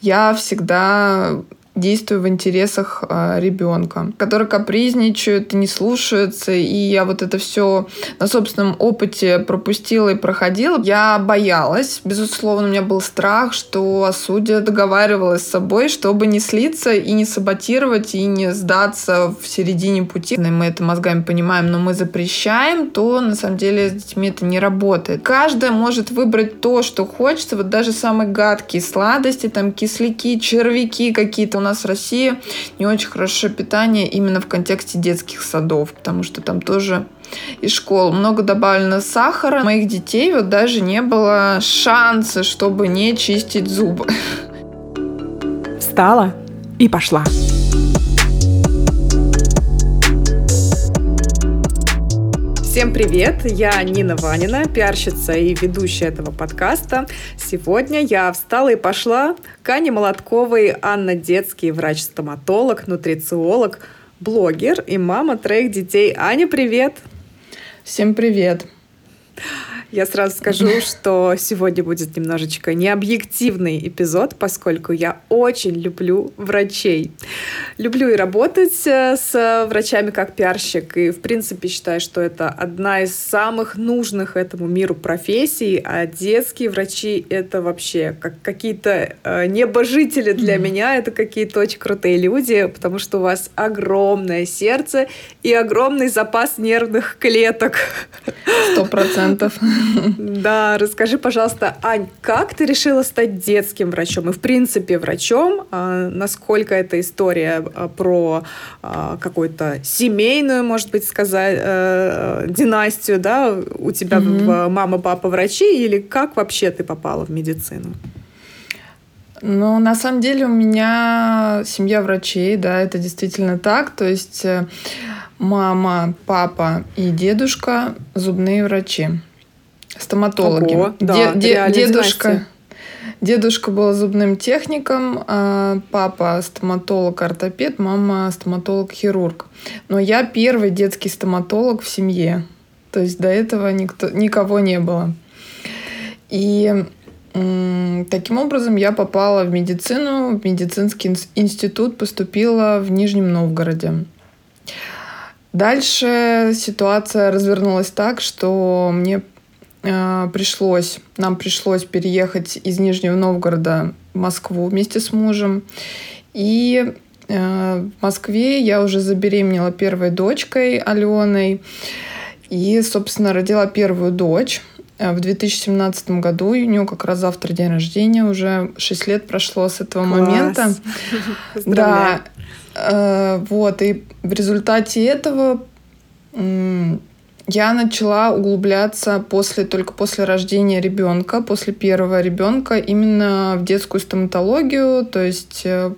Я всегда действую в интересах э, ребенка, который капризничает, не слушается, и я вот это все на собственном опыте пропустила и проходила. Я боялась, безусловно, у меня был страх, что судья договаривалась с собой, чтобы не слиться и не саботировать, и не сдаться в середине пути. Мы это мозгами понимаем, но мы запрещаем, то на самом деле с детьми это не работает. Каждая может выбрать то, что хочется, вот даже самые гадкие сладости, там кисляки, червяки какие-то у нас в России не очень хорошее питание именно в контексте детских садов, потому что там тоже из школ много добавлено сахара. У моих детей вот даже не было шанса, чтобы не чистить зубы. Встала и пошла. Всем привет! Я Нина Ванина, пиарщица и ведущая этого подкаста. Сегодня я встала и пошла к Ане Молотковой, Анна Детский, врач-стоматолог, нутрициолог, блогер и мама троих детей. Аня, привет! Всем привет! Я сразу скажу, что сегодня будет немножечко необъективный эпизод, поскольку я очень люблю врачей. Люблю и работать э, с врачами как пиарщик, и в принципе считаю, что это одна из самых нужных этому миру профессий, а детские врачи — это вообще как какие-то э, небожители для mm-hmm. меня, это какие-то очень крутые люди, потому что у вас огромное сердце и огромный запас нервных клеток. Сто процентов. Да, расскажи, пожалуйста, Ань, как ты решила стать детским врачом и, в принципе, врачом? А, насколько эта история а, про а, какую-то семейную, может быть, сказать, э, династию, да, у тебя mm-hmm. мама, папа врачи, или как вообще ты попала в медицину? Ну, на самом деле у меня семья врачей, да, это действительно так. То есть э, мама, папа и дедушка зубные врачи стоматологи. Ого, да, де- дедушка, дедушка был зубным техником, а папа стоматолог-ортопед, мама стоматолог-хирург. Но я первый детский стоматолог в семье. То есть до этого никто, никого не было. И Таким образом, я попала в медицину, в медицинский институт, поступила в Нижнем Новгороде. Дальше ситуация развернулась так, что мне Э, пришлось, нам пришлось переехать из Нижнего Новгорода в Москву вместе с мужем. И э, в Москве я уже забеременела первой дочкой Аленой. И, собственно, родила первую дочь в 2017 году. У нее как раз завтра день рождения. Уже 6 лет прошло с этого Класс. момента. Да. Вот. И в результате этого я начала углубляться после, только после рождения ребенка, после первого ребенка, именно в детскую стоматологию, то есть э,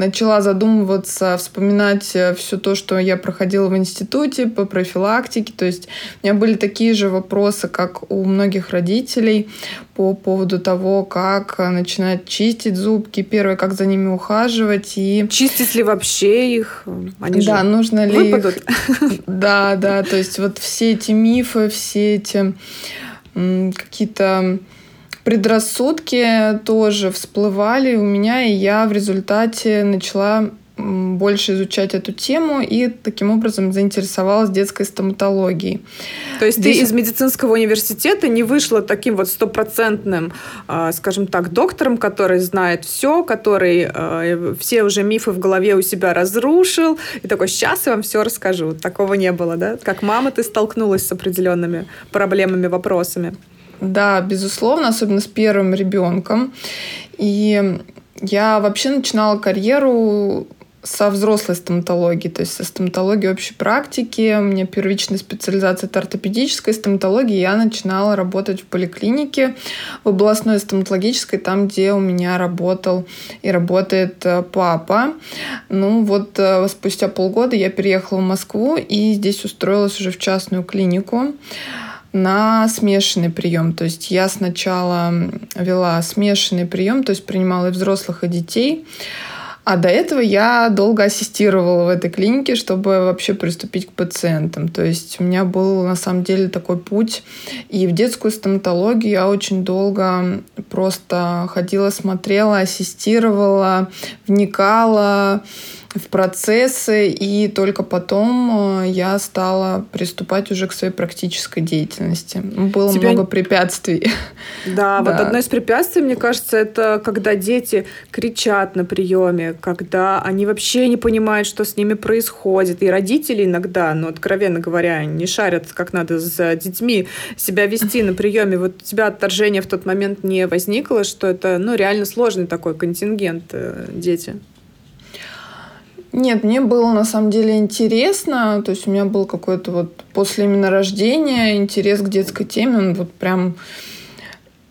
начала задумываться, вспоминать э, все то, что я проходила в институте по профилактике. То есть у меня были такие же вопросы, как у многих родителей по поводу того, как э, начинать чистить зубки, первое, как за ними ухаживать и... Чистить ли вообще их? Они да, нужно ли выпадут? Их... Да, да, то есть вот все эти мифы, все эти какие-то предрассудки тоже всплывали у меня, и я в результате начала больше изучать эту тему и таким образом заинтересовалась детской стоматологией. То есть Здесь... ты из медицинского университета не вышла таким вот стопроцентным, а, скажем так, доктором, который знает все, который а, все уже мифы в голове у себя разрушил, и такой, сейчас я вам все расскажу. Такого не было, да? Как мама ты столкнулась с определенными проблемами, вопросами? Да, безусловно, особенно с первым ребенком. И я вообще начинала карьеру со взрослой стоматологии, то есть со стоматологии общей практики. У меня первичная специализация это ортопедическая стоматология. Я начинала работать в поликлинике, в областной стоматологической, там, где у меня работал и работает э, папа. Ну вот э, спустя полгода я переехала в Москву и здесь устроилась уже в частную клинику на смешанный прием. То есть я сначала вела смешанный прием, то есть принимала и взрослых, и детей. А до этого я долго ассистировала в этой клинике, чтобы вообще приступить к пациентам. То есть у меня был на самом деле такой путь. И в детскую стоматологию я очень долго просто ходила, смотрела, ассистировала, вникала в процессы, и только потом э, я стала приступать уже к своей практической деятельности. Было Тебя... много препятствий. Да, да, вот одно из препятствий, мне кажется, это когда дети кричат на приеме, когда они вообще не понимают, что с ними происходит. И родители иногда, ну, откровенно говоря, не шарят, как надо с детьми себя вести на приеме. Вот у тебя отторжение в тот момент не возникло, что это, ну, реально сложный такой контингент э, дети? Нет, мне было на самом деле интересно. То есть у меня был какой-то вот после именно рождения интерес к детской теме. Он вот прям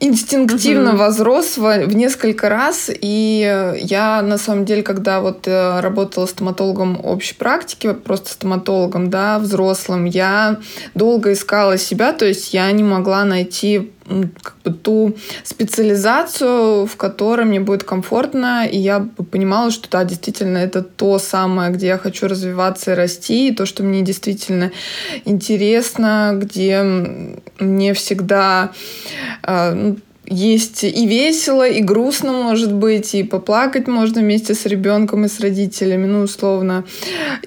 инстинктивно угу. возрос в, в несколько раз. И я, на самом деле, когда вот э, работала стоматологом общей практики, просто стоматологом, да, взрослым, я долго искала себя, то есть я не могла найти как бы ту специализацию, в которой мне будет комфортно, и я понимала, что да, действительно, это то самое, где я хочу развиваться и расти, и то, что мне действительно интересно, где мне всегда э, есть и весело, и грустно может быть, и поплакать можно вместе с ребенком и с родителями, ну, условно,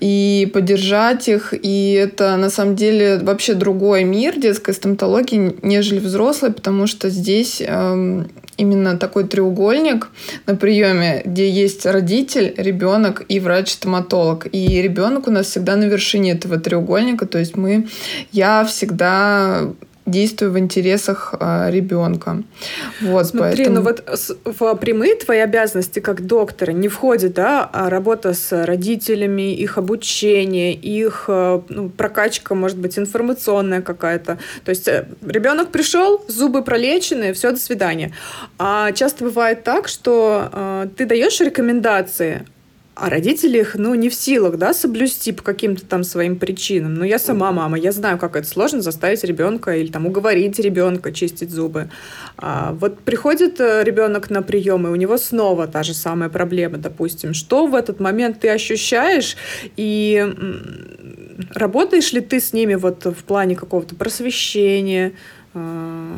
и поддержать их. И это на самом деле вообще другой мир детской стоматологии, нежели взрослой, потому что здесь эм, именно такой треугольник на приеме, где есть родитель, ребенок и врач-стоматолог. И ребенок у нас всегда на вершине этого треугольника, то есть мы, я всегда действую в интересах э, ребенка. Вот, Смотри, ну поэтому... ну вот в прямые твои обязанности как доктора не входит, да, а работа с родителями, их обучение, их э, ну, прокачка, может быть, информационная какая-то. То есть э, ребенок пришел, зубы пролечены, все, до свидания. А часто бывает так, что э, ты даешь рекомендации, а родители их, ну, не в силах, да, соблюсти по каким-то там своим причинам. Ну, я сама мама, я знаю, как это сложно заставить ребенка или там уговорить ребенка чистить зубы. А, вот приходит э, ребенок на прием, и у него снова та же самая проблема, допустим. Что в этот момент ты ощущаешь, и работаешь ли ты с ними вот в плане какого-то просвещения, а,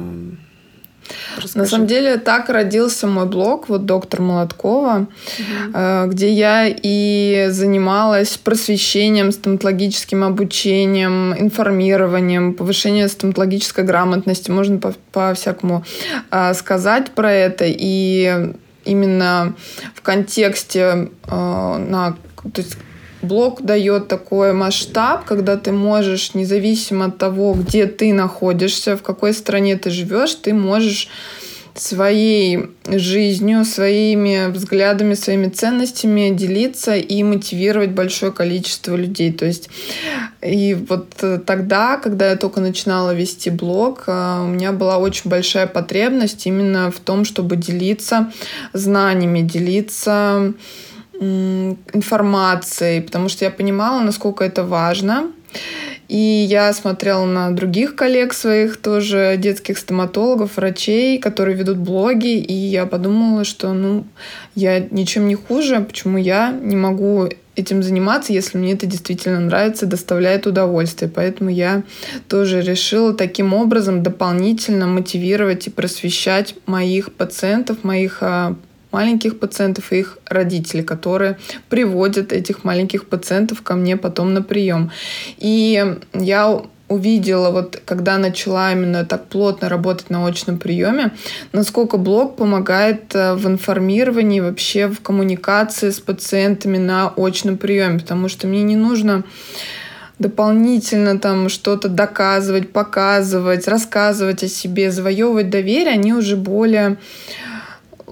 Расскажи. На самом деле так родился мой блог, вот доктор Молоткова, угу. где я и занималась просвещением, стоматологическим обучением, информированием, повышением стоматологической грамотности, можно по-всякому по сказать про это. И именно в контексте э, на то есть Блог дает такой масштаб, когда ты можешь, независимо от того, где ты находишься, в какой стране ты живешь, ты можешь своей жизнью, своими взглядами, своими ценностями делиться и мотивировать большое количество людей. То есть и вот тогда, когда я только начинала вести блог, э, у меня была очень большая потребность именно в том, чтобы делиться знаниями, делиться информацией, потому что я понимала, насколько это важно. И я смотрела на других коллег своих, тоже детских стоматологов, врачей, которые ведут блоги, и я подумала, что ну, я ничем не хуже, почему я не могу этим заниматься, если мне это действительно нравится, доставляет удовольствие. Поэтому я тоже решила таким образом дополнительно мотивировать и просвещать моих пациентов, моих а, маленьких пациентов и их родителей, которые приводят этих маленьких пациентов ко мне потом на прием. И я увидела, вот когда начала именно так плотно работать на очном приеме, насколько блог помогает э, в информировании, вообще в коммуникации с пациентами на очном приеме, потому что мне не нужно дополнительно там что-то доказывать, показывать, рассказывать о себе, завоевывать доверие, они уже более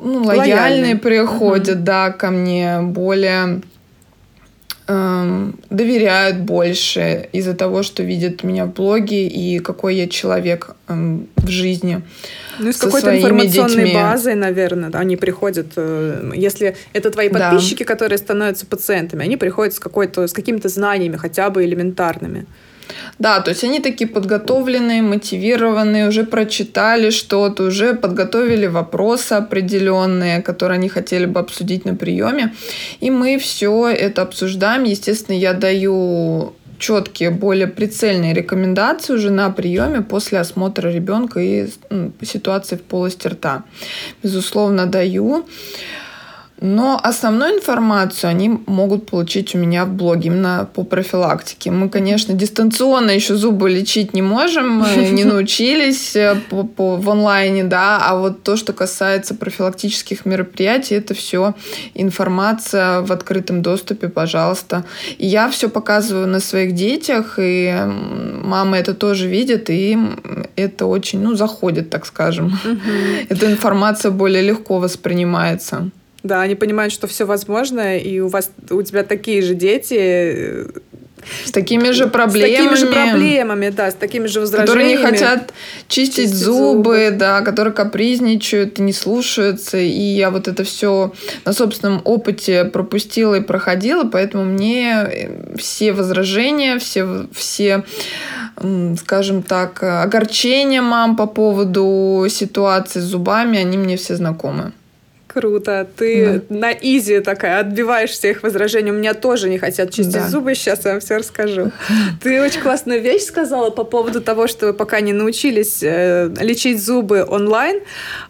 ну, лояльные, лояльные приходят, угу. да, ко мне, более эм, доверяют больше из-за того, что видят меня в блоге и какой я человек эм, в жизни. Ну, и с какой-то информационной детьми. базой, наверное, они приходят, э, если это твои подписчики, да. которые становятся пациентами, они приходят с, какой-то, с какими-то знаниями, хотя бы элементарными. Да, то есть они такие подготовленные, мотивированные, уже прочитали что-то, уже подготовили вопросы определенные, которые они хотели бы обсудить на приеме. И мы все это обсуждаем. Естественно, я даю четкие, более прицельные рекомендации уже на приеме после осмотра ребенка и ситуации в полости рта. Безусловно, даю. Но основную информацию они могут получить у меня в блоге именно по профилактике. Мы, конечно, дистанционно еще зубы лечить не можем, не научились э, по, по, в онлайне, да, а вот то, что касается профилактических мероприятий, это все информация в открытом доступе, пожалуйста. И я все показываю на своих детях, и мамы это тоже видят, и это очень, ну, заходит, так скажем. Эта информация более легко воспринимается. Да, они понимают, что все возможно, и у вас у тебя такие же дети. С такими же проблемами. С такими же проблемами, да, с такими же возражениями. Которые не хотят чистить, чистить зубы, зубы, да, которые капризничают, не слушаются. И я вот это все на собственном опыте пропустила и проходила, поэтому мне э, все возражения, все, все скажем так, огорчения мам по поводу ситуации с зубами, они мне все знакомы. Круто. Ты да. на изи такая, отбиваешь всех возражений. У меня тоже не хотят чистить да. зубы, сейчас я вам все расскажу. Ты очень классную вещь сказала по поводу того, что вы пока не научились э, лечить зубы онлайн.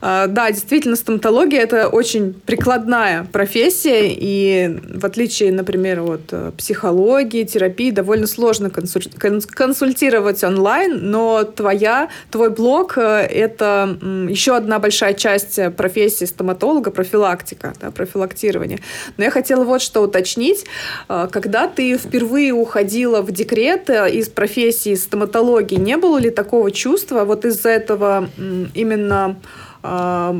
Э, да, действительно, стоматология – это очень прикладная профессия, и в отличие, например, от э, психологии, терапии, довольно сложно консуль... консультировать онлайн, но твоя, твой блог – это еще одна большая часть профессии стоматолога, профилактика, да, профилактирование. Но я хотела вот что уточнить. А, когда ты впервые уходила в декрет э, из профессии стоматологии, не было ли такого чувства вот из-за этого именно а,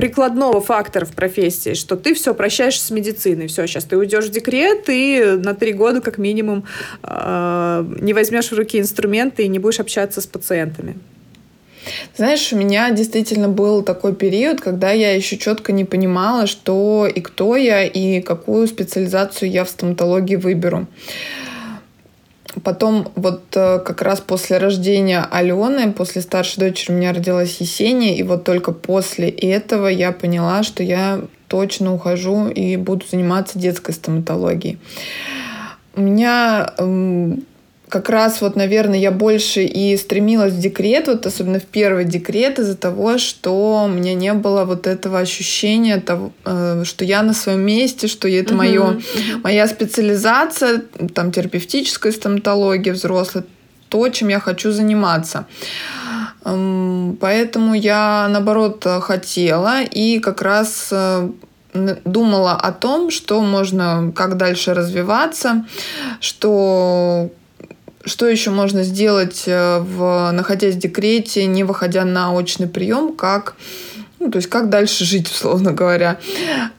прикладного фактора в профессии, что ты все прощаешь с медициной, все, сейчас ты уйдешь в декрет и на три года как минимум э, не возьмешь в руки инструменты и не будешь общаться с пациентами. Знаешь, у меня действительно был такой период, когда я еще четко не понимала, что и кто я, и какую специализацию я в стоматологии выберу. Потом вот э, как раз после рождения Алены, после старшей дочери у меня родилась Есения, и вот только после этого я поняла, что я точно ухожу и буду заниматься детской стоматологией. У меня как раз вот, наверное, я больше и стремилась в декрет, вот особенно в первый декрет из-за того, что у меня не было вот этого ощущения того, э, что я на своем месте, что это uh-huh, мое, моя специализация, там терапевтическая стоматология взрослая, то, чем я хочу заниматься. Эм, поэтому я, наоборот, хотела и как раз э, думала о том, что можно, как дальше развиваться, что что еще можно сделать, э, в, находясь в декрете, не выходя на очный прием, как ну, то есть как дальше жить, условно говоря.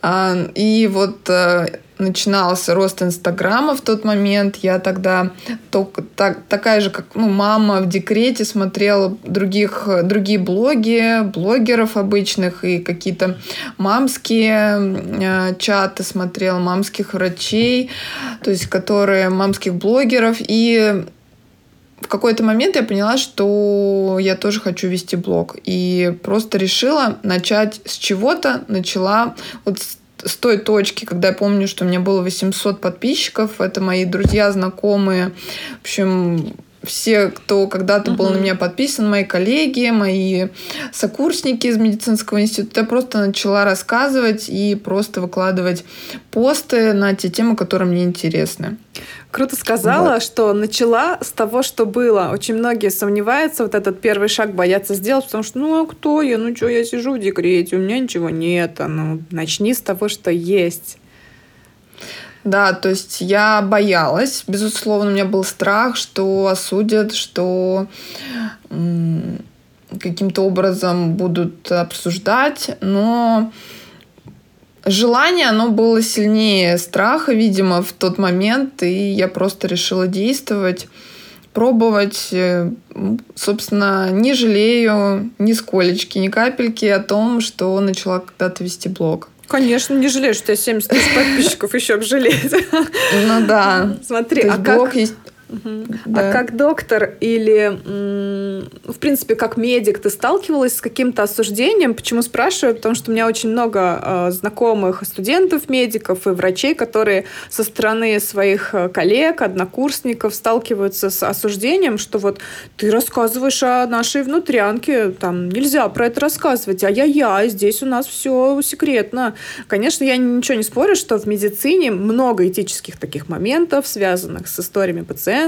А, и вот э, начинался рост Инстаграма в тот момент. Я тогда только, так, такая же, как ну, мама в декрете, смотрела других, другие блоги, блогеров обычных и какие-то мамские э, чаты смотрела, мамских врачей, то есть которые мамских блогеров. И в какой-то момент я поняла, что я тоже хочу вести блог. И просто решила начать с чего-то. Начала вот с с той точки, когда я помню, что у меня было 800 подписчиков, это мои друзья, знакомые, в общем, все, кто когда-то uh-huh. был на меня подписан, мои коллеги, мои сокурсники из медицинского института, я просто начала рассказывать и просто выкладывать посты на те темы, которые мне интересны. Круто сказала, вот. что начала с того, что было. Очень многие сомневаются, вот этот первый шаг боятся сделать, потому что, ну, а кто я? Ну, что, я сижу в декрете, у меня ничего нет. А ну, начни с того, что есть. Да, то есть я боялась, безусловно, у меня был страх, что осудят, что каким-то образом будут обсуждать, но желание, оно было сильнее страха, видимо, в тот момент, и я просто решила действовать, пробовать. Э, собственно, не жалею ни сколечки, ни капельки о том, что начала когда-то вести блог. Конечно, не жалеешь, что тебя 70 тысяч подписчиков еще обжалеть. Ну да. Смотри, а как... есть А да. А как доктор или, в принципе, как медик, ты сталкивалась с каким-то осуждением? Почему спрашиваю? Потому что у меня очень много а, знакомых студентов, медиков и врачей, которые со стороны своих а, коллег, однокурсников сталкиваются с осуждением, что вот ты рассказываешь о нашей внутрянке, там нельзя про это рассказывать, ай-яй-яй, здесь у нас все секретно. Конечно, я ничего не спорю, что в медицине много этических таких моментов, связанных с историями пациентов,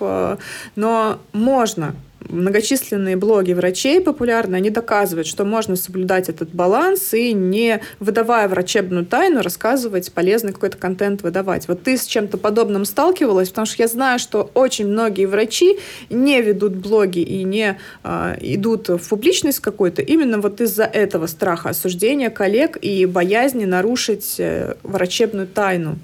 э, но можно многочисленные блоги врачей популярны, они доказывают, что можно соблюдать этот баланс и не выдавая врачебную тайну, рассказывать полезный какой-то контент выдавать. Вот ты с чем-то подобным сталкивалась, потому что я знаю, что очень многие врачи не ведут блоги и не э, идут в публичность какой-то именно вот из-за этого страха осуждения коллег и боязни нарушить э, врачебную тайну.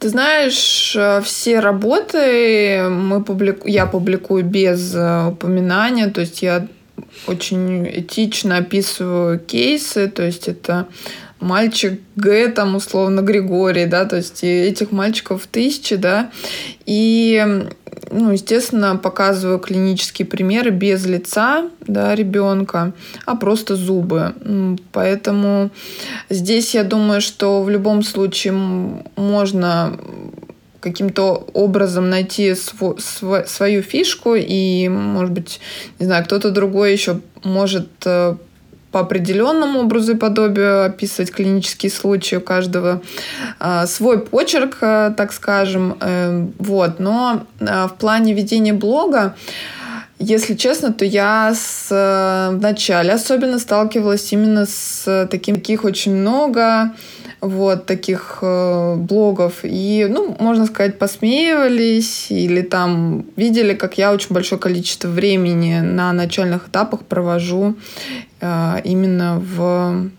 Ты знаешь, э, все работы мы публику... я публикую без э, упоминания, то есть я очень этично описываю кейсы, то есть это мальчик Г, там, условно, Григорий, да, то есть этих мальчиков тысячи, да, и, ну, естественно, показываю клинические примеры без лица, да, ребенка, а просто зубы. Поэтому здесь я думаю, что в любом случае можно каким-то образом найти св св свою фишку, и, может быть, не знаю, кто-то другой еще может э, по определенному образу и подобию описывать клинические случаи у каждого э, свой почерк, э, так скажем. Э, вот. Но э, в плане ведения блога, если честно, то я с, э, в начале особенно сталкивалась именно с таким, таких очень много вот таких э, блогов. И, ну, можно сказать, посмеивались или там видели, как я очень большое количество времени на начальных этапах провожу э, именно в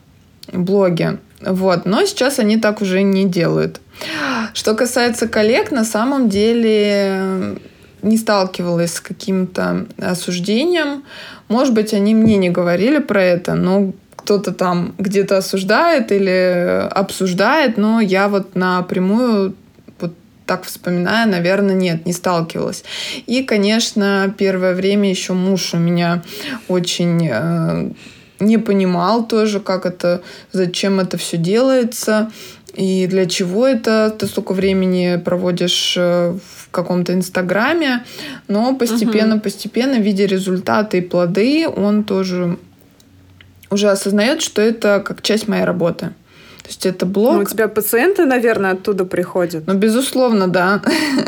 блоге. Вот. Но сейчас они так уже не делают. Что касается коллег, на самом деле не сталкивалась с каким-то осуждением. Может быть, они мне не говорили про это, но кто-то там где-то осуждает или обсуждает, но я вот напрямую вот так вспоминая, наверное, нет, не сталкивалась. И, конечно, первое время еще муж у меня очень э, не понимал тоже, как это, зачем это все делается и для чего это. Ты столько времени проводишь э, в каком-то инстаграме, но постепенно, угу. постепенно, видя результаты и плоды, он тоже уже осознает, что это как часть моей работы. То есть это блог. Ну, у тебя пациенты, наверное, оттуда приходят. Ну, безусловно, да.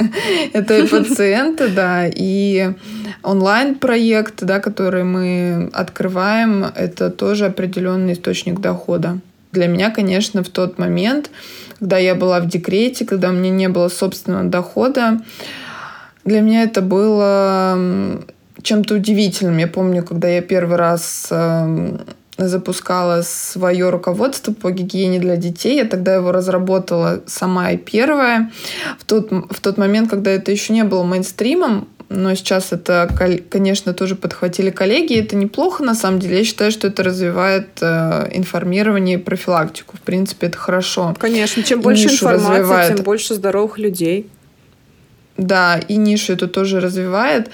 это и пациенты, да, и онлайн-проект, да, который мы открываем, это тоже определенный источник дохода. Для меня, конечно, в тот момент, когда я была в декрете, когда у меня не было собственного дохода, для меня это было чем-то удивительным. Я помню, когда я первый раз эм, запускала свое руководство по гигиене для детей. Я тогда его разработала сама и первая. В тот, в тот момент, когда это еще не было мейнстримом, но сейчас это, конечно, тоже подхватили коллеги. Это неплохо, на самом деле. Я считаю, что это развивает э, информирование и профилактику. В принципе, это хорошо. Конечно, чем больше информации, развивает. тем больше здоровых людей. Да, и нишу это тоже развивает.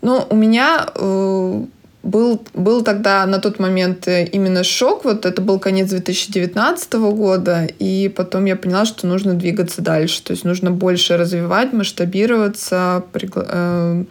Но у меня э, был, был тогда на тот момент э, именно шок. Вот это был конец 2019 года. И потом я поняла, что нужно двигаться дальше. То есть нужно больше развивать, масштабироваться, при, э,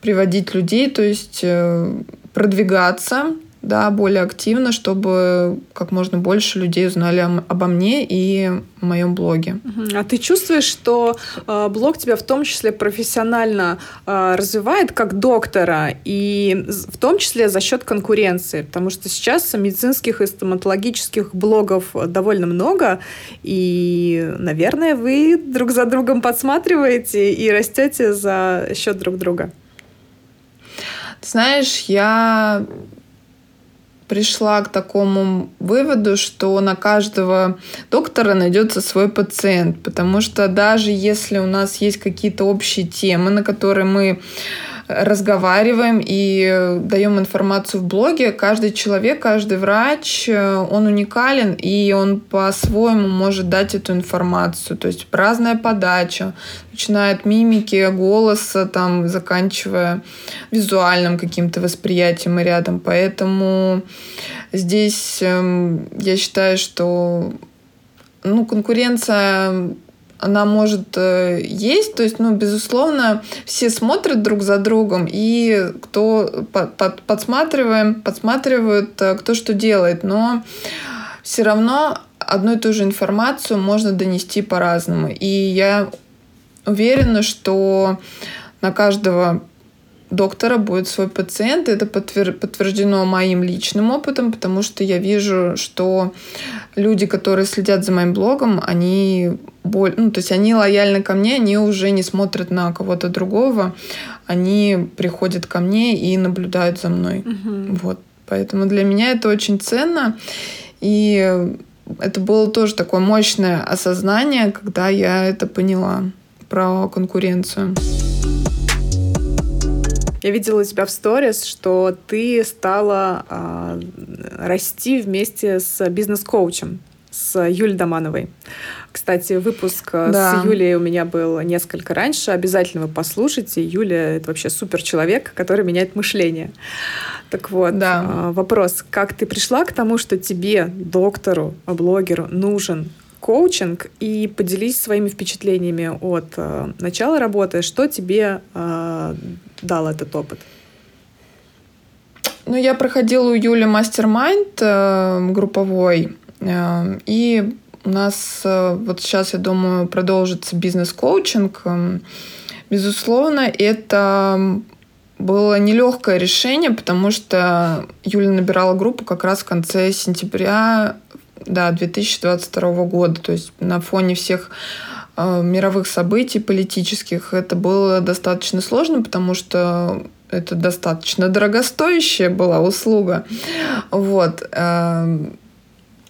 приводить людей, то есть э, продвигаться да, более активно, чтобы как можно больше людей узнали обо мне и моем блоге. А ты чувствуешь, что э, блог тебя в том числе профессионально э, развивает как доктора, и в том числе за счет конкуренции? Потому что сейчас медицинских и стоматологических блогов довольно много, и, наверное, вы друг за другом подсматриваете и растете за счет друг друга. знаешь, я пришла к такому выводу, что на каждого доктора найдется свой пациент, потому что даже если у нас есть какие-то общие темы, на которые мы разговариваем и даем информацию в блоге. Каждый человек, каждый врач, э, он уникален, и он по-своему может дать эту информацию. То есть разная подача, начиная от мимики, голоса, там, заканчивая визуальным каким-то восприятием и рядом. Поэтому здесь эм, я считаю, что ну, конкуренция она может э, есть, то есть, ну, безусловно, все смотрят друг за другом, и кто под, под, подсматриваем, подсматривают, э, кто что делает, но все равно одну и ту же информацию можно донести по-разному. И я уверена, что на каждого доктора будет свой пациент. Это подтвер... подтверждено моим личным опытом, потому что я вижу, что люди, которые следят за моим блогом, они боль... ну, то есть они лояльны ко мне, они уже не смотрят на кого-то другого, они приходят ко мне и наблюдают за мной. Угу. Вот. Поэтому для меня это очень ценно. И это было тоже такое мощное осознание, когда я это поняла про конкуренцию. Я видела у тебя в сторис, что ты стала э, расти вместе с бизнес-коучем, с Юлей Домановой. Кстати, выпуск э, да. с Юлей у меня был несколько раньше. Обязательно вы послушайте. Юля — это вообще супер человек, который меняет мышление. Так вот, да. Э, вопрос. Как ты пришла к тому, что тебе, доктору, блогеру, нужен коучинг и поделись своими впечатлениями от э, начала работы. Что тебе э, дал этот опыт? Ну, я проходила у Юли мастер-майнд э, групповой, э, и у нас э, вот сейчас, я думаю, продолжится бизнес-коучинг. Э, безусловно, это было нелегкое решение, потому что Юля набирала группу как раз в конце сентября да, 2022 года. То есть на фоне всех э, мировых событий политических это было достаточно сложно, потому что это достаточно дорогостоящая была услуга. Вот. Э,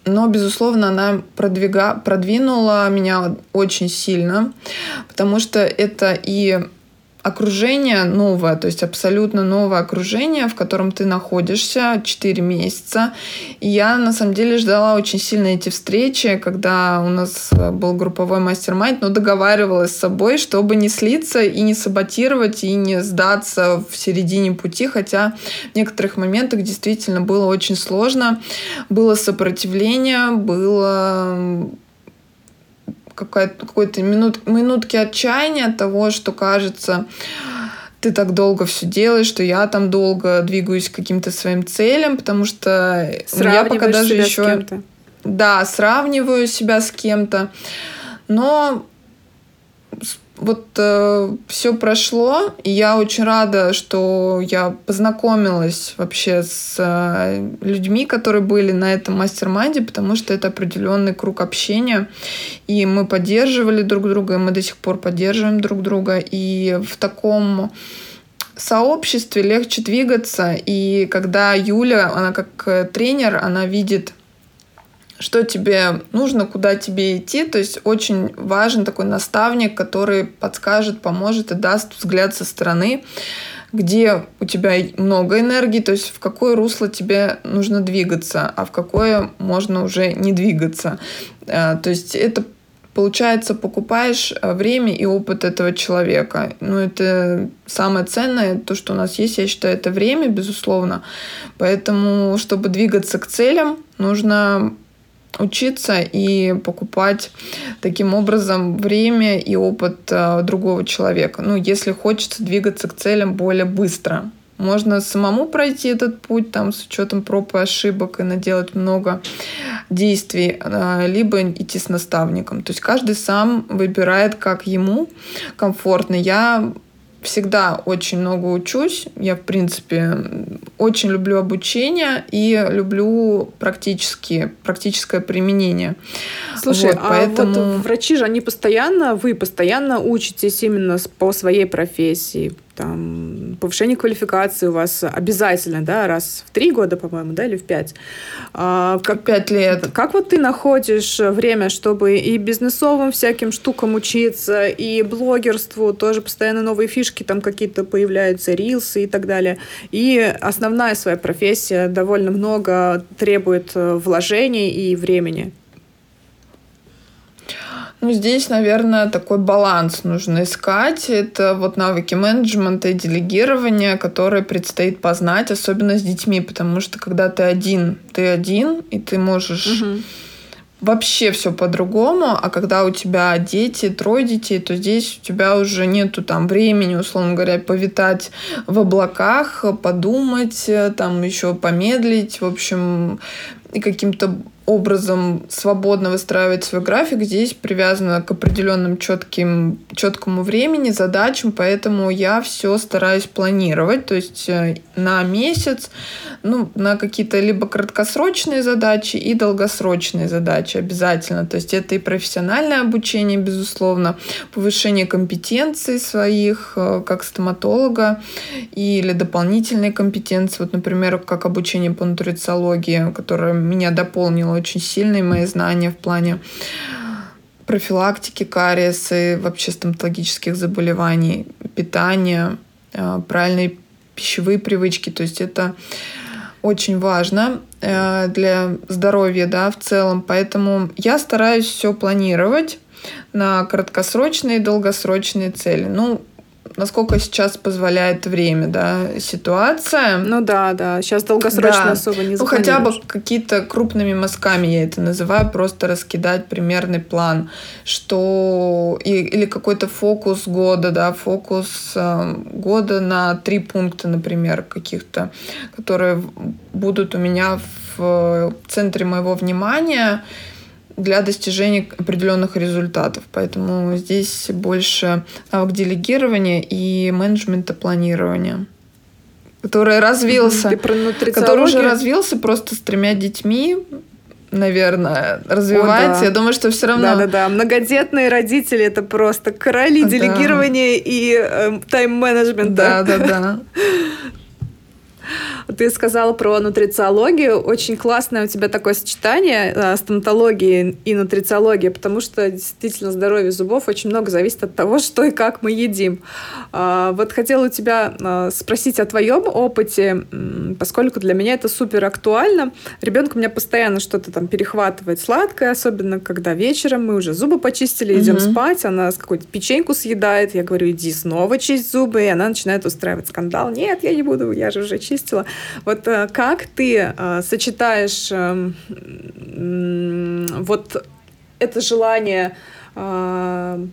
но, безусловно, она продвига... продвинула меня очень сильно, потому что это и окружение новое, то есть абсолютно новое окружение, в котором ты находишься 4 месяца. И я на самом деле ждала очень сильно эти встречи, когда у нас был групповой мастер-майнд, но договаривалась с собой, чтобы не слиться и не саботировать, и не сдаться в середине пути, хотя в некоторых моментах действительно было очень сложно. Было сопротивление, было какой-то минут, минутки отчаяния от того, что кажется, ты так долго все делаешь, что я там долго двигаюсь к каким-то своим целям, потому что я пока даже еще... Да, сравниваю себя с кем-то. Но вот э, все прошло, и я очень рада, что я познакомилась вообще с э, людьми, которые были на этом mastermind е, потому что это определенный круг общения, и мы поддерживали друг друга, и мы до сих пор поддерживаем друг друга, и в таком сообществе легче двигаться, и когда Юля, она как э, тренер, она видит что тебе нужно, куда тебе идти. То есть очень важен такой наставник, который подскажет, поможет и даст взгляд со стороны, где у тебя много энергии, то есть в какое русло тебе нужно двигаться, а в какое можно уже не двигаться. Э, то есть это получается, покупаешь э, время и опыт этого человека. Ну, это самое ценное, то, что у нас есть, я считаю, это время, безусловно. Поэтому, чтобы двигаться к целям, нужно учиться и покупать таким образом время и опыт э, другого человека. Ну, если хочется двигаться к целям более быстро. Можно самому пройти этот путь там, с учетом проб и ошибок и наделать много действий, э, либо идти с наставником. То есть каждый сам выбирает, как ему комфортно. Я всегда очень много учусь. Я, в принципе, очень люблю обучение и люблю практически, практическое применение. Слушай, вот, а поэтому... вот врачи же, они постоянно, вы постоянно учитесь именно по своей профессии? Там повышение квалификации у вас обязательно, да, раз в три года, по-моему, да, или в пять. А, как пять лет. Как вот ты находишь время, чтобы и бизнесовым всяким штукам учиться, и блогерству тоже постоянно новые фишки там какие-то появляются, рилсы и так далее. И основная своя профессия довольно много требует э, вложений и времени. Ну, здесь, наверное, такой баланс нужно искать. Это вот навыки менеджмента и делегирования, которые предстоит познать, особенно с детьми, потому что когда ты один, ты один, и ты можешь угу. вообще все по-другому, а когда у тебя дети, трое детей, то здесь у тебя уже нету там времени, условно говоря, повитать в облаках, подумать, там еще помедлить, в общем, и каким-то образом свободно выстраивать свой график, здесь привязано к определенным четким, четкому времени, задачам, поэтому я все стараюсь планировать, то есть э, на месяц, ну, на какие-то либо краткосрочные задачи и долгосрочные задачи обязательно. То есть это и профессиональное обучение, безусловно, повышение компетенций своих, э, как стоматолога, или дополнительные компетенции, вот, например, как обучение по нутрициологии, которое меня дополнило очень сильные мои знания в плане профилактики кариеса и вообще стоматологических заболеваний, питания, э, правильной пищевые привычки. То есть это очень важно э, для здоровья да, в целом. Поэтому я стараюсь все планировать на краткосрочные и долгосрочные цели. Ну, насколько сейчас позволяет время, да, ситуация. Ну да, да, сейчас долгосрочно да. особо не Ну хотя бы какие-то крупными мазками я это называю, просто раскидать примерный план, что и, или какой-то фокус года, да, фокус э, года на три пункта, например, каких-то, которые будут у меня в центре моего внимания, для достижения определенных результатов. Поэтому здесь больше навык делегирования и менеджмента планирования который развился, который уже развился просто с тремя детьми, наверное, развивается. О, да. Я думаю, что все равно... Да-да-да. Многодетные родители — это просто короли да. делегирования и э, тайм-менеджмента. Да-да-да. Ты сказала про нутрициологию. Очень классное у тебя такое сочетание э, стоматологии и нутрициологии, потому что действительно здоровье зубов очень много зависит от того, что и как мы едим. А, вот хотела у тебя э, спросить о твоем опыте, поскольку для меня это супер актуально. Ребенок у меня постоянно что-то там перехватывает сладкое, особенно когда вечером мы уже зубы почистили, идем угу. спать, она какую-то печеньку съедает, я говорю, иди снова чисть зубы, и она начинает устраивать скандал. Нет, я не буду, я же уже чистила. Вот э, как ты э, сочетаешь эм, вот это желание э,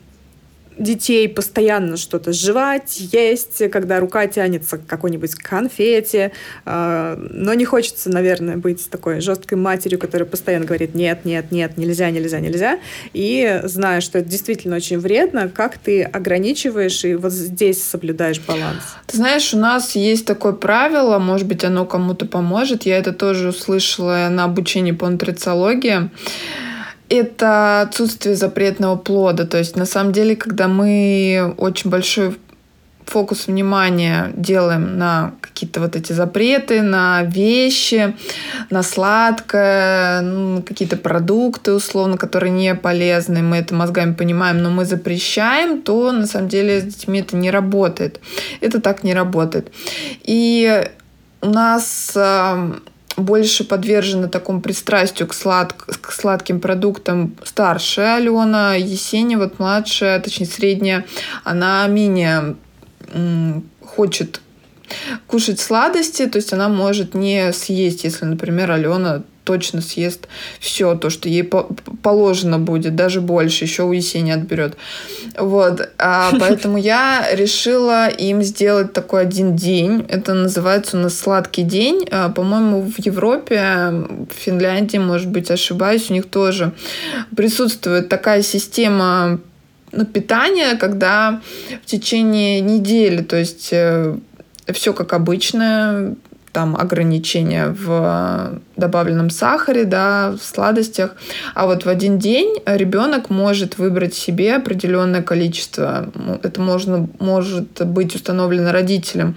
детей постоянно что-то жевать, есть, когда рука тянется к какой-нибудь конфете, э, но не хочется, наверное, быть такой жесткой матерью, которая постоянно говорит нет, нет, нет, нельзя, нельзя, нельзя, и зная, что это действительно очень вредно, как ты ограничиваешь и вот здесь соблюдаешь баланс? Ты знаешь, у нас есть такое правило, может быть, оно кому-то поможет, я это тоже услышала на обучении по нутрициологии, это отсутствие запретного плода. То есть, на самом деле, когда мы очень большой фокус внимания делаем на какие-то вот эти запреты, на вещи, на сладкое, ну, какие-то продукты, условно, которые не полезны, мы это мозгами понимаем, но мы запрещаем, то на самом деле с детьми это не работает. Это так не работает. И у нас больше подвержена такому пристрастию к, слад... к сладким продуктам старшая Алена, Есения, вот младшая, точнее средняя, она менее хочет кушать сладости, то есть она может не съесть, если, например, Алена точно съест все то, что ей положено будет, даже больше, еще у Есени отберет. Вот. А поэтому я решила им сделать такой один день. Это называется у нас сладкий день. А, по-моему, в Европе, в Финляндии, может быть, ошибаюсь, у них тоже присутствует такая система ну, питания, когда в течение недели, то есть э, все как обычно, там ограничения в добавленном сахаре, да, в сладостях. А вот в один день ребенок может выбрать себе определенное количество, это можно, может быть установлено родителям,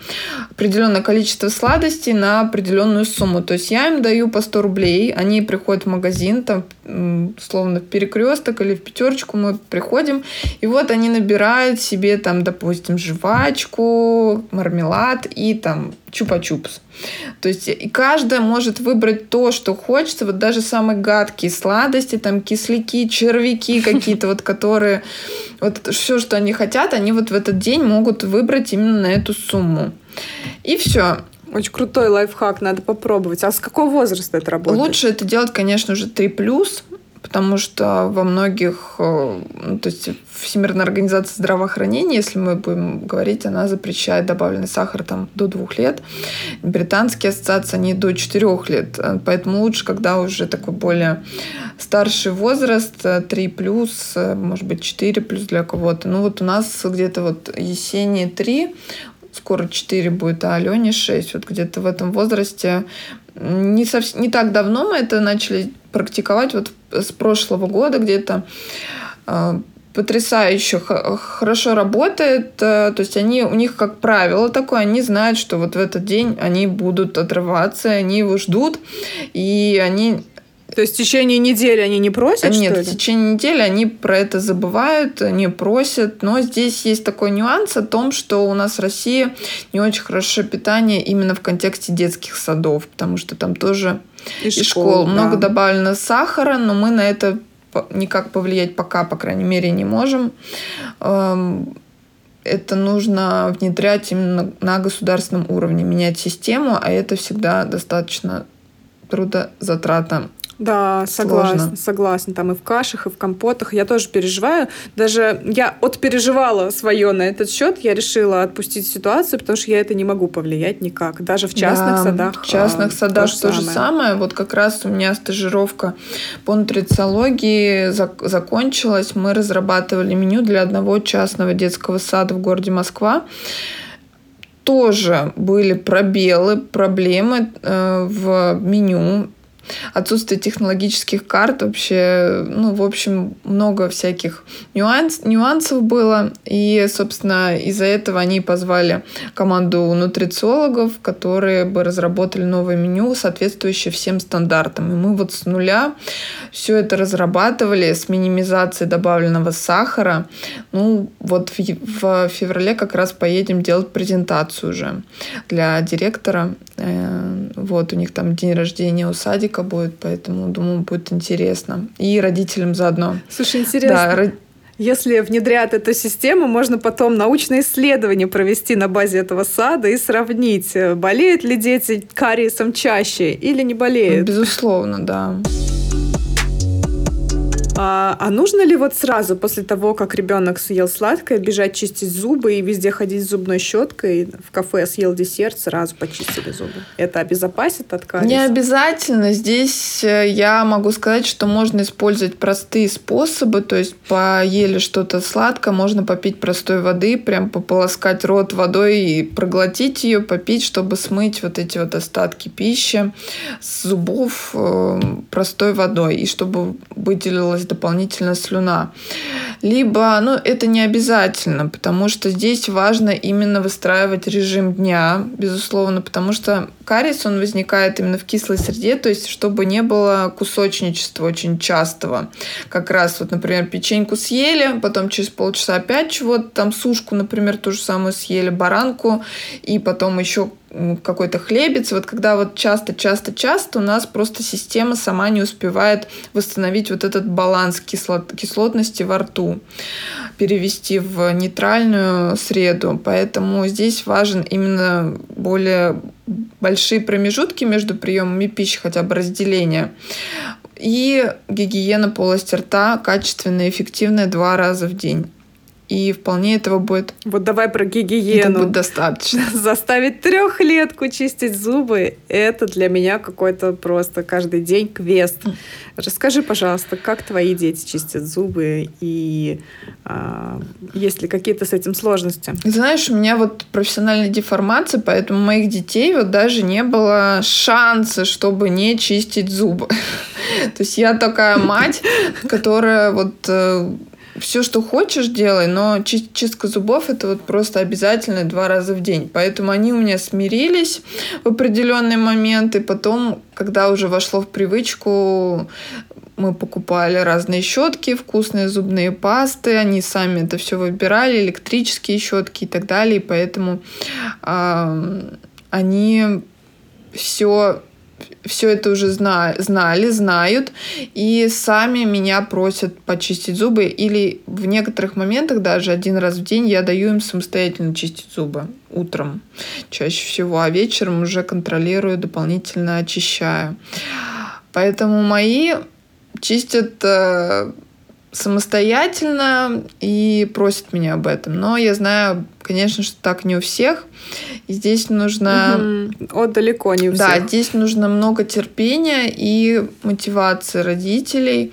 определенное количество сладостей на определенную сумму. То есть я им даю по 100 рублей, они приходят в магазин, там, словно в перекресток или в пятерочку мы приходим, и вот они набирают себе там, допустим, жвачку, мармелад и там чупа-чупс. То есть и каждая может выбрать то, что хочется. Вот даже самые гадкие сладости, там кисляки, червяки какие-то, вот которые... Вот все, что они хотят, они вот в этот день могут выбрать именно на эту сумму. И все. Очень крутой лайфхак, надо попробовать. А с какого возраста это работает? Лучше это делать, конечно же, 3+, потому что во многих, э, ну, то есть Всемирная организация здравоохранения, если мы будем говорить, она запрещает добавленный сахар там до двух лет. Британские ассоциации, они до четырех лет. Поэтому лучше, когда уже такой более старший возраст, 3 плюс, может быть, 4 плюс для кого-то. Ну вот у нас где-то вот Есении 3, скоро 4 будет, а Алене 6. Вот где-то в этом возрасте не, совсем, не так давно мы это начали практиковать, вот с прошлого года где-то а, потрясающе хорошо работает. Э, то есть они, у них как правило такое, они знают, что вот в этот день они будут отрываться, они его ждут, и они то есть в течение недели они не просят? Нет, что ли? в течение недели они про это забывают, не просят. Но здесь есть такой нюанс о том, что у нас в России не очень хорошее питание именно в контексте детских садов, потому что там тоже и, и школ, школ. Да. много добавлено сахара, но мы на это никак повлиять пока, по крайней мере, не можем эм, это нужно внедрять именно на государственном уровне, менять систему, а это всегда достаточно трудозатратно да, согласна, Сложно. согласна. Там и в кашах, и в компотах. Я тоже переживаю. Даже я отпереживала свое на этот счет. Я решила отпустить ситуацию, потому что я это не могу повлиять никак. Даже в частных да, садах. В частных а, садах то, то же самое. самое. Вот как раз у меня стажировка по нутрициологии зак- закончилась. Мы разрабатывали меню для одного частного детского сада в городе Москва тоже были пробелы, проблемы э, в меню отсутствие технологических карт вообще, ну, в общем, много всяких нюанс, нюансов было. И, собственно, из-за этого они позвали команду нутрициологов, которые бы разработали новое меню, соответствующее всем стандартам. И мы вот с нуля все это разрабатывали с минимизацией добавленного сахара. Ну, вот в, в феврале как раз поедем делать презентацию уже для директора. Э, вот, у них там день рождения у садика ребенка будет, поэтому, думаю, будет интересно. И родителям заодно. Слушай, интересно. Да, если внедрят эту систему, можно потом научное исследование провести на базе этого сада и сравнить, болеют ли дети кариесом чаще или не болеют. Безусловно, да. А, а нужно ли вот сразу после того, как ребенок съел сладкое, бежать чистить зубы и везде ходить с зубной щеткой? В кафе съел десерт, сразу почистили зубы. Это обезопасит от кариеса? Не обязательно. Здесь э, я могу сказать, что можно использовать простые способы. То есть поели что-то сладкое, можно попить простой воды, прям пополоскать рот водой и проглотить ее, попить, чтобы смыть вот эти вот остатки пищи с зубов э, простой водой. И чтобы выделилось дополнительно слюна. Либо, ну, это не обязательно, потому что здесь важно именно выстраивать режим дня, безусловно, потому что кариес, он возникает именно в кислой среде, то есть чтобы не было кусочничества очень частого. Как раз вот, например, печеньку съели, потом через полчаса опять чего-то, там сушку, например, ту же самую съели, баранку, и потом еще какой-то хлебец. Вот когда вот часто-часто-часто у нас просто система сама не успевает восстановить вот этот баланс кислот, кислотности во рту, перевести в нейтральную среду. Поэтому здесь важен именно более большие промежутки между приемами пищи, хотя бы разделение. И гигиена полости рта качественная, эффективная два раза в день. И вполне этого будет. Вот давай про гигиену. Это будет достаточно. Заставить трехлетку чистить зубы – это для меня какой-то просто каждый день квест. Расскажи, пожалуйста, как твои дети чистят зубы и а, есть ли какие-то с этим сложности? Знаешь, у меня вот профессиональная деформация, поэтому моих детей вот даже не было шанса, чтобы не чистить зубы. То есть я такая мать, которая вот э, все, что хочешь, делай, но чистка зубов это вот просто обязательно два раза в день. Поэтому они у меня смирились в определенный момент, и потом, когда уже вошло в привычку, мы покупали разные щетки, вкусные зубные пасты, они сами это все выбирали, электрические щетки и так далее, и поэтому э, они все все это уже зна знали, знают, и сами меня просят почистить зубы, или в некоторых моментах даже один раз в день я даю им самостоятельно чистить зубы утром чаще всего, а вечером уже контролирую, дополнительно очищаю. Поэтому мои чистят э, самостоятельно и просят меня об этом. Но я знаю, конечно, что так не у всех. И здесь нужно... Угу. О, далеко не у всех. Да, здесь нужно много терпения и мотивации родителей.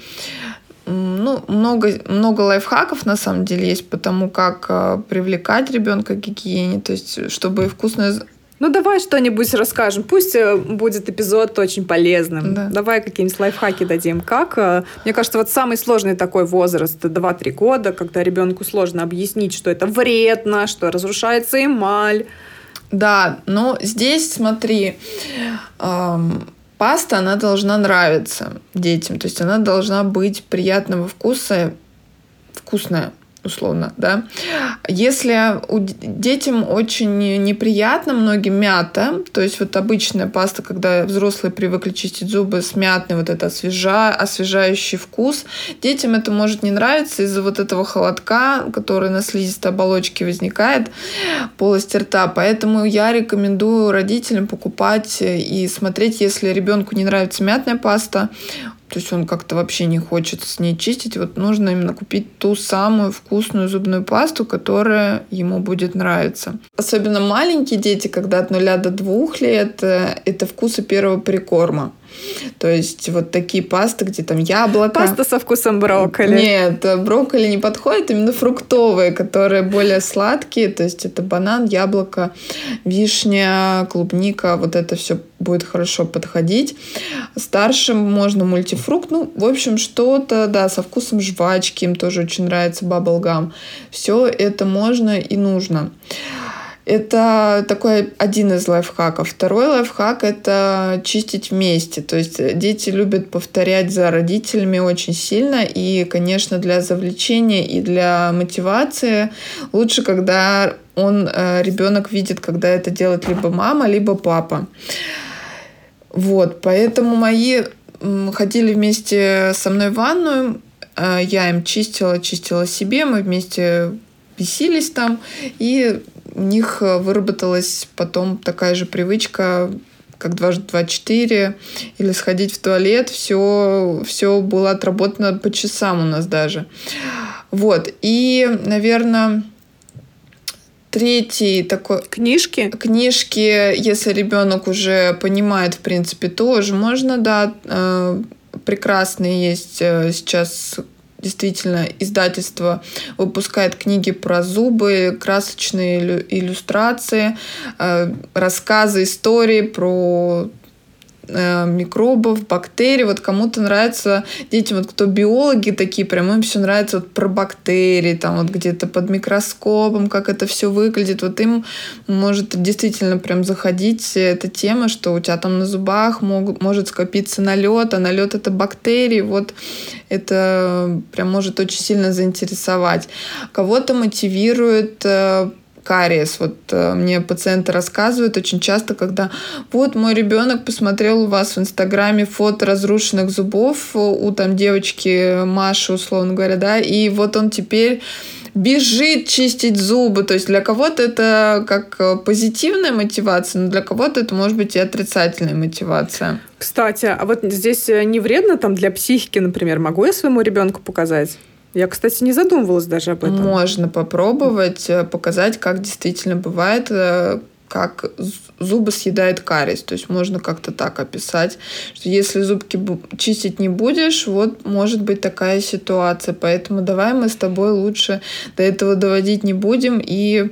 Ну, много, много лайфхаков на самом деле есть по тому, как э, привлекать ребенка к гигиене, то есть чтобы вкусное ну, давай что-нибудь расскажем. Пусть э, будет эпизод очень полезным. Да. Давай какие-нибудь лайфхаки дадим. Как? Э, мне кажется, вот самый сложный такой возраст 2-3 года, когда ребенку сложно объяснить, что это вредно, что разрушается эмаль. Да, но здесь, смотри, эм, паста, она должна нравиться детям. То есть она должна быть приятного вкуса, вкусная условно, да. Если у детям очень неприятно многим мята, то есть вот обычная паста, когда взрослые привыкли чистить зубы с мятной, вот это освежа, освежающий вкус, детям это может не нравиться из-за вот этого холодка, который на слизистой оболочке возникает, полости рта. Поэтому я рекомендую родителям покупать и смотреть, если ребенку не нравится мятная паста, то есть он как-то вообще не хочет с ней чистить. Вот нужно именно купить ту самую вкусную зубную пасту, которая ему будет нравиться. Особенно маленькие дети, когда от нуля до двух лет, э, это вкусы первого прикорма. То есть вот такие пасты, где там яблоко. Паста со вкусом брокколи. Нет, брокколи не подходит, именно фруктовые, которые более сладкие. То есть это банан, яблоко, вишня, клубника. Вот это все будет хорошо подходить. Старшим можно мультифрукт. Ну, в общем, что-то, да, со вкусом жвачки. Им тоже очень нравится баблгам. Все это можно и нужно. Это такой один из лайфхаков. Второй лайфхак — это чистить вместе. То есть дети любят повторять за родителями очень сильно. И, конечно, для завлечения и для мотивации лучше, когда он, э, ребенок видит, когда это делает либо мама, либо папа. Вот, поэтому мои ходили вместе со мной в ванную, э, я им чистила, чистила себе, мы вместе бесились там, и у них э, выработалась потом такая же привычка как дважды два четыре, или сходить в туалет, все, все было отработано по часам у нас даже. Вот. И, наверное, третий такой... Книжки? Книжки, если ребенок уже понимает, в принципе, тоже можно, да. Э, прекрасные есть э, сейчас действительно издательство выпускает книги про зубы, красочные иллюстрации, э, рассказы, истории про микробов, бактерий. Вот кому-то нравится, детям, вот кто биологи такие, прям им все нравится вот про бактерии, там вот где-то под микроскопом, как это все выглядит. Вот им может действительно прям заходить эта тема, что у тебя там на зубах могут, может скопиться налет, а налет это бактерии. Вот это прям может очень сильно заинтересовать. Кого-то мотивирует э, кариес. Вот э, мне пациенты рассказывают очень часто, когда вот мой ребенок посмотрел у вас в Инстаграме фото разрушенных зубов у там девочки Маши, условно говоря, да, и вот он теперь бежит чистить зубы. То есть для кого-то это как э, позитивная мотивация, но для кого-то это может быть и отрицательная мотивация. Кстати, а вот здесь э, не вредно там для психики, например, могу я своему ребенку показать? Я, кстати, не задумывалась даже об этом. Можно попробовать, э, показать, как действительно бывает, э, как зубы съедает кариес. То есть можно как-то так описать, что если зубки чистить не будешь, вот может быть такая ситуация. Поэтому давай мы с тобой лучше до этого доводить не будем и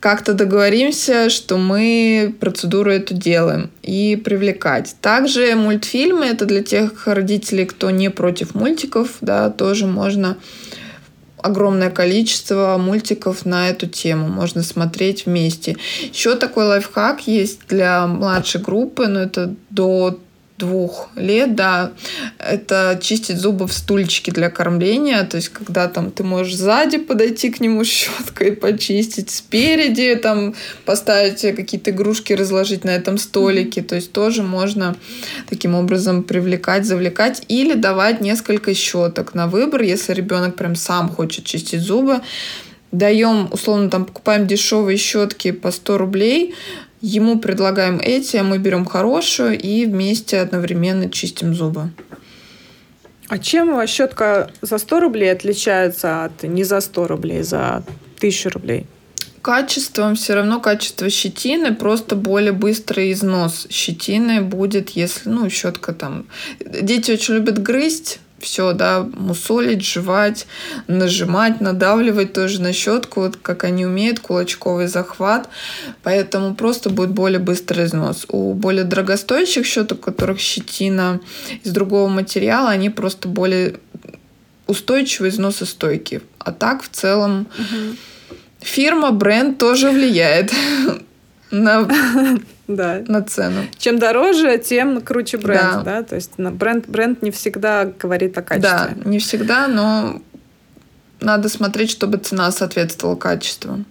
как-то договоримся, что мы процедуру эту делаем и привлекать. Также мультфильмы это для тех родителей, кто не против мультиков, да, тоже можно огромное количество мультиков на эту тему. Можно смотреть вместе. Еще такой лайфхак есть для младшей группы, но это до двух лет, да, это чистить зубы в стульчике для кормления, то есть когда там ты можешь сзади подойти к нему щеткой почистить, спереди там поставить какие-то игрушки, разложить на этом столике, то есть тоже можно таким образом привлекать, завлекать или давать несколько щеток на выбор, если ребенок прям сам хочет чистить зубы, даем, условно, там покупаем дешевые щетки по 100 рублей, Ему предлагаем эти, а мы берем хорошую и вместе одновременно чистим зубы. А чем щетка за 100 рублей отличается от не за 100 рублей, за 1000 рублей? Качеством все равно качество щетины, просто более быстрый износ щетины будет, если, ну, щетка там... Дети очень любят грызть, все, да, мусолить, жевать, нажимать, надавливать тоже на щетку, вот как они умеют, кулачковый захват. Поэтому просто будет более быстрый износ. У более дорогостоящих щеток, у которых щетина из другого материала, они просто более устойчивые, износостойкие. А так в целом угу. фирма, бренд тоже влияет на да. на цену. Чем дороже, тем круче бренд, да. да? То есть бренд, бренд не всегда говорит о качестве. Да, не всегда, но надо смотреть, чтобы цена соответствовала качеству.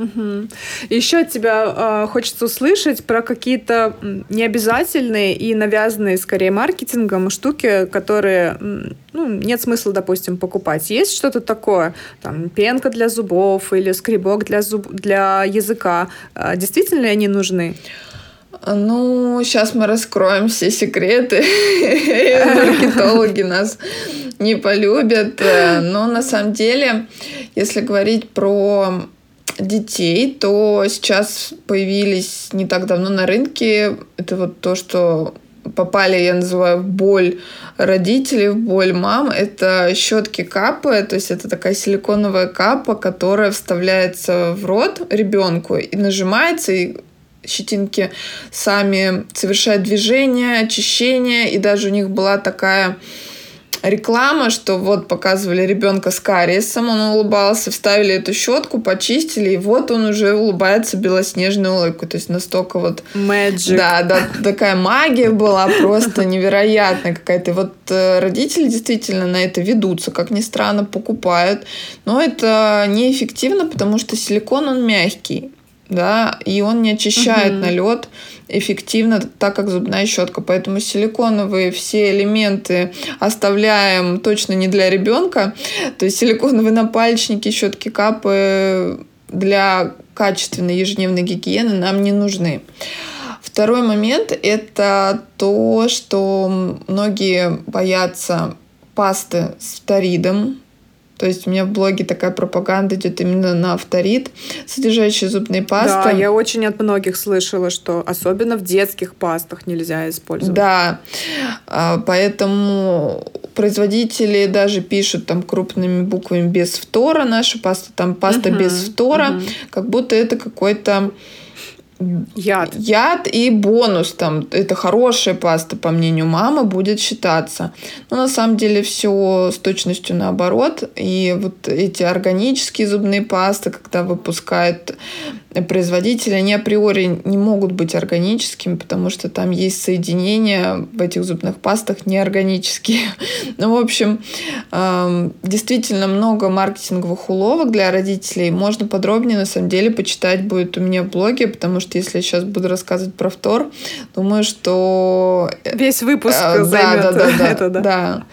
Угу. Еще от тебя э, хочется услышать про какие-то необязательные и навязанные скорее маркетингом штуки, которые ну, нет смысла, допустим, покупать. Есть что-то такое, там, пенка для зубов или скребок для, зуб... для языка. Э, действительно ли они нужны? Ну, сейчас мы раскроем все секреты. Маркетологи нас не полюбят. Но на самом деле, если говорить про детей, то сейчас появились не так давно на рынке. Это вот то, что попали, я называю, в боль родителей, в боль мам. Это щетки капы, то есть это такая силиконовая капа, которая вставляется в рот ребенку и нажимается, и щетинки сами совершают движение, очищение, и даже у них была такая реклама, что вот показывали ребенка с кариесом, он улыбался, вставили эту щетку, почистили, и вот он уже улыбается белоснежной улыбкой. То есть настолько вот... Magic. Да, да, такая магия была просто невероятная какая-то. Вот э, родители действительно на это ведутся, как ни странно, покупают. Но это неэффективно, потому что силикон, он мягкий да, и он не очищает угу. налет эффективно, так как зубная щетка. Поэтому силиконовые все элементы оставляем точно не для ребенка. То есть силиконовые напальчники, щетки, капы для качественной ежедневной гигиены нам не нужны. Второй момент – это то, что многие боятся пасты с фторидом, то есть у меня в блоге такая пропаганда идет именно на авторит, содержащий зубные пасты. Да, я очень от многих слышала, что особенно в детских пастах нельзя использовать. Да, а, поэтому производители даже пишут там крупными буквами без фтора наша паста, там паста угу, без фтора, угу. как будто это какой-то Яд. Яд и бонус там. Это хорошая паста, по мнению мамы, будет считаться. Но на самом деле все с точностью наоборот. И вот эти органические зубные пасты, когда выпускают производители, они априори не могут быть органическими, потому что там есть соединения в этих зубных пастах неорганические. Ну, в общем, действительно много маркетинговых уловок для родителей. Можно подробнее, на самом деле, почитать будет у меня в блоге, потому что если я сейчас буду рассказывать про втор, думаю, что... Э, Весь выпуск а, займет да, да, да, это, да. да.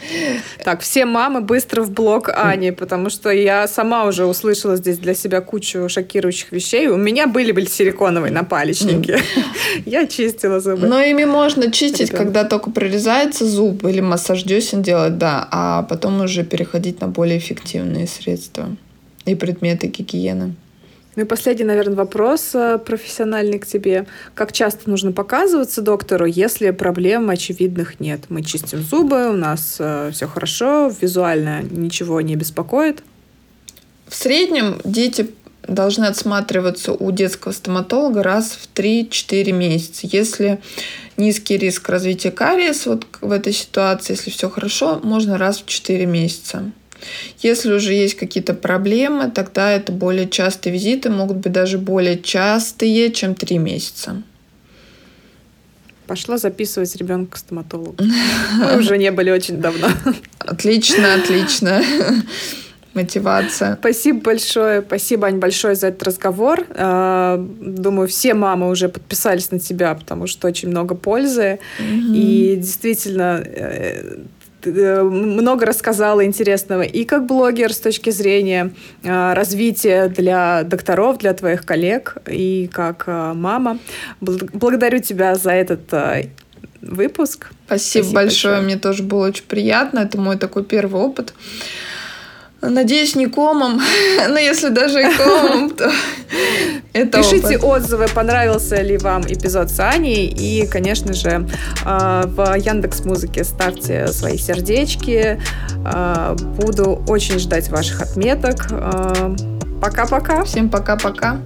Так, все мамы быстро в блог Ани, потому что я сама уже услышала здесь для себя кучу шокирующих вещей. У меня были бы силиконовые напалечники. Я чистила зубы. Но ими можно чистить, когда только прорезается зуб или массаж десен делать, да, а потом уже переходить на более эффективные средства и предметы гигиены. Ну и последний, наверное, вопрос э, профессиональный к тебе. Как часто нужно показываться доктору, если проблем очевидных нет? Мы чистим зубы, у нас э, все хорошо, визуально ничего не беспокоит? В среднем дети должны отсматриваться у детского стоматолога раз в 3-4 месяца. Если низкий риск развития кариеса вот в этой ситуации, если все хорошо, можно раз в 4 месяца. Если уже есть какие-то проблемы, тогда это более частые визиты, могут быть даже более частые, чем три месяца. Пошла записывать ребенка к стоматологу. Мы уже не были очень давно. Отлично, отлично. Мотивация. Спасибо большое. Спасибо, Ань, большое за этот разговор. А, думаю, все мамы уже подписались на тебя, потому что очень много пользы. Mm-hmm. И действительно, э, Э, много рассказала интересного и как блогер с точки зрения э, развития для докторов, для твоих коллег, и как э, мама. Благодарю тебя за этот выпуск. Спасибо, Спасибо большое. большое. Мне тоже было очень приятно. Это мой такой первый опыт. Надеюсь, не комом, но если даже и комом, то это Пишите опыт. отзывы, понравился ли вам эпизод с Аней. И, конечно же, а, в Яндекс Музыке ставьте свои сердечки. А, буду очень ждать ваших отметок. А, пока-пока. Всем пока-пока.